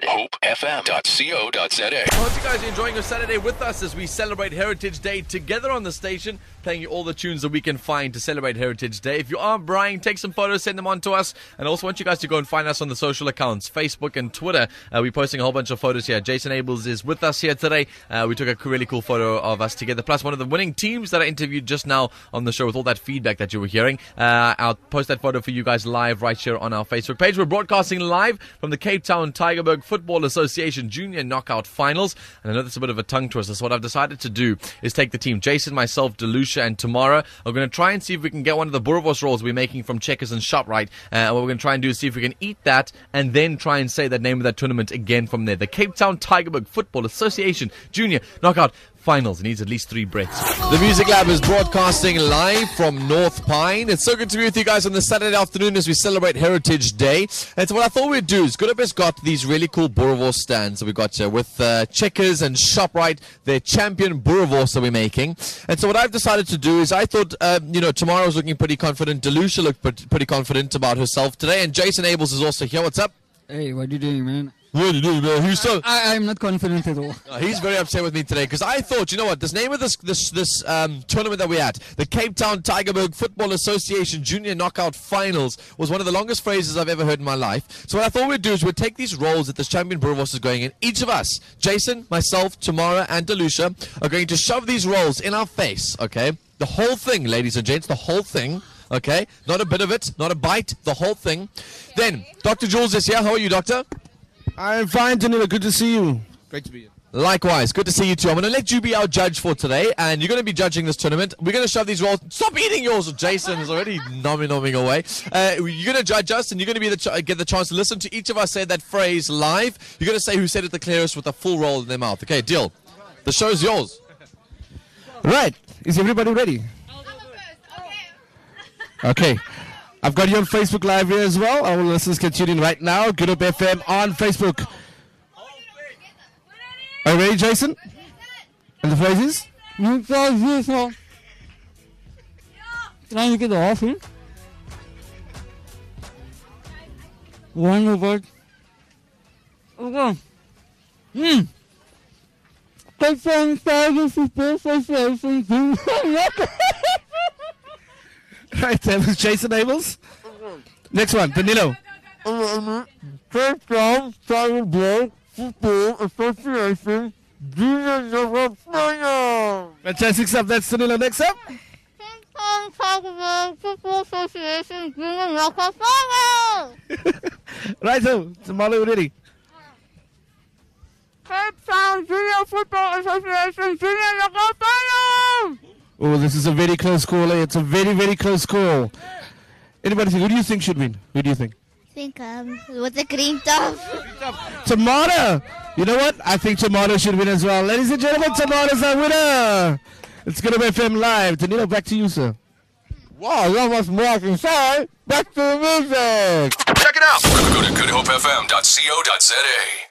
good goodhopefm.co.za. I hope you guys are enjoying your Saturday with us as we celebrate Heritage Day together on the station, playing you all the tunes that we can find to celebrate Heritage Day. If you are braaiing, take some photos, send them on to us. And I also want you guys to go and find us on the social accounts, Facebook and Twitter. Uh, we're posting a whole bunch of photos here. Jason Ables is with us here today. Uh, we took a really cool photo of us together, plus one of the winning teams that I interviewed just now on the show with all that feedback that you were hearing. Uh, I'll post that photo for you guys live right here on our Facebook page. We're broadcasting live from the Cape Town Tygerberg Football Association Junior Knockout Finals. And I know that's a bit of a tongue twister. So what I've decided to do is take the team, Jason, myself, Delucia, and Tamara. We're going to try and see if we can get one of the Boerewors rolls we're making from Checkers and ShopRite. Uh, and what we're going to try and do is see if we can eat that and then try and say the name of that tournament again from there. The Cape Town Tygerberg Football Association Junior Knockout Finals. It needs at least three breaths. The Music Lab is broadcasting live from North Pine. It's so good to be with you guys on this Saturday afternoon as we celebrate Heritage Day. And so what I thought we'd do is Goodabest got these really cool Boerewors stands that we got here with uh, Checkers and ShopRite, their champion Boerewors that we're making. And so what I've decided to do is I thought, uh, you know, Tamara's looking pretty confident. Delucia looked pretty confident about herself today. And Jason Abels is also here. What's up? Hey, what are you doing, man? What are you doing, man? Who's so... I, I'm not confident at all. Uh, he's very upset with me today because I thought, you know what, this name of this this this um, tournament that we had, the Cape Town Tygerberg Football Association Junior Knockout Finals, was one of the longest phrases I've ever heard in my life. So what I thought we'd do is we'd take these roles that this champion Boerewors is going in. Each of us, Jason, myself, Tamara, and Delucia, are going to shove these roles in our face. Okay, the whole thing, ladies and gents, the whole thing. Okay, not a bit of it, not a bite, the whole thing. Then, Dr. Jules is here. How are you, Doctor? I'm fine, Danilo. Good to see you. Great to be here. Likewise, good to see you too. I'm going to let you be our judge for today, and you're going to be judging this tournament. We're going to shove these rolls. Stop eating yours. Jason is already nomming, nomming away. Uh, you're going to judge us, and you're going to be the ch- get the chance to listen to each of us say that phrase live. You're going to say who said it the clearest with a full roll in their mouth. Okay, deal. The show's yours. Right. Is everybody ready? Okay. I've got you on Facebook Live here as well. Our listeners can tune in right now. Good Hope FM on Facebook. Are you ready, Jason? And the phrases? You guys this one. Trying to get off here. One over. Okay. Hmm. Cape Town Tiger Football Association Junior Right, that was Jason Abels. Next one, Danilo. Cape Town Tiger Blood Football Association Junior Final. Fantastic stuff. That's Danilo. Next up. Cape Town Tiger Football Association Junior Knockout Final. Right, so Tamara ready. Cape Town Junior Football Association Junior Knockout Final. Oh, this is a very close call. eh? It's a very, very close call. Anybody think? Who do you think should win? Who do you think? I think um with the green top. Tomato. You know what? I think Tomato should win as well. Ladies and gentlemen, Tomato's our winner. It's going to be FM Live. Danilo, back to you, sir. Wow, that was more I can say. Back to the music. Check it out. Go to goodhopefm.co.za.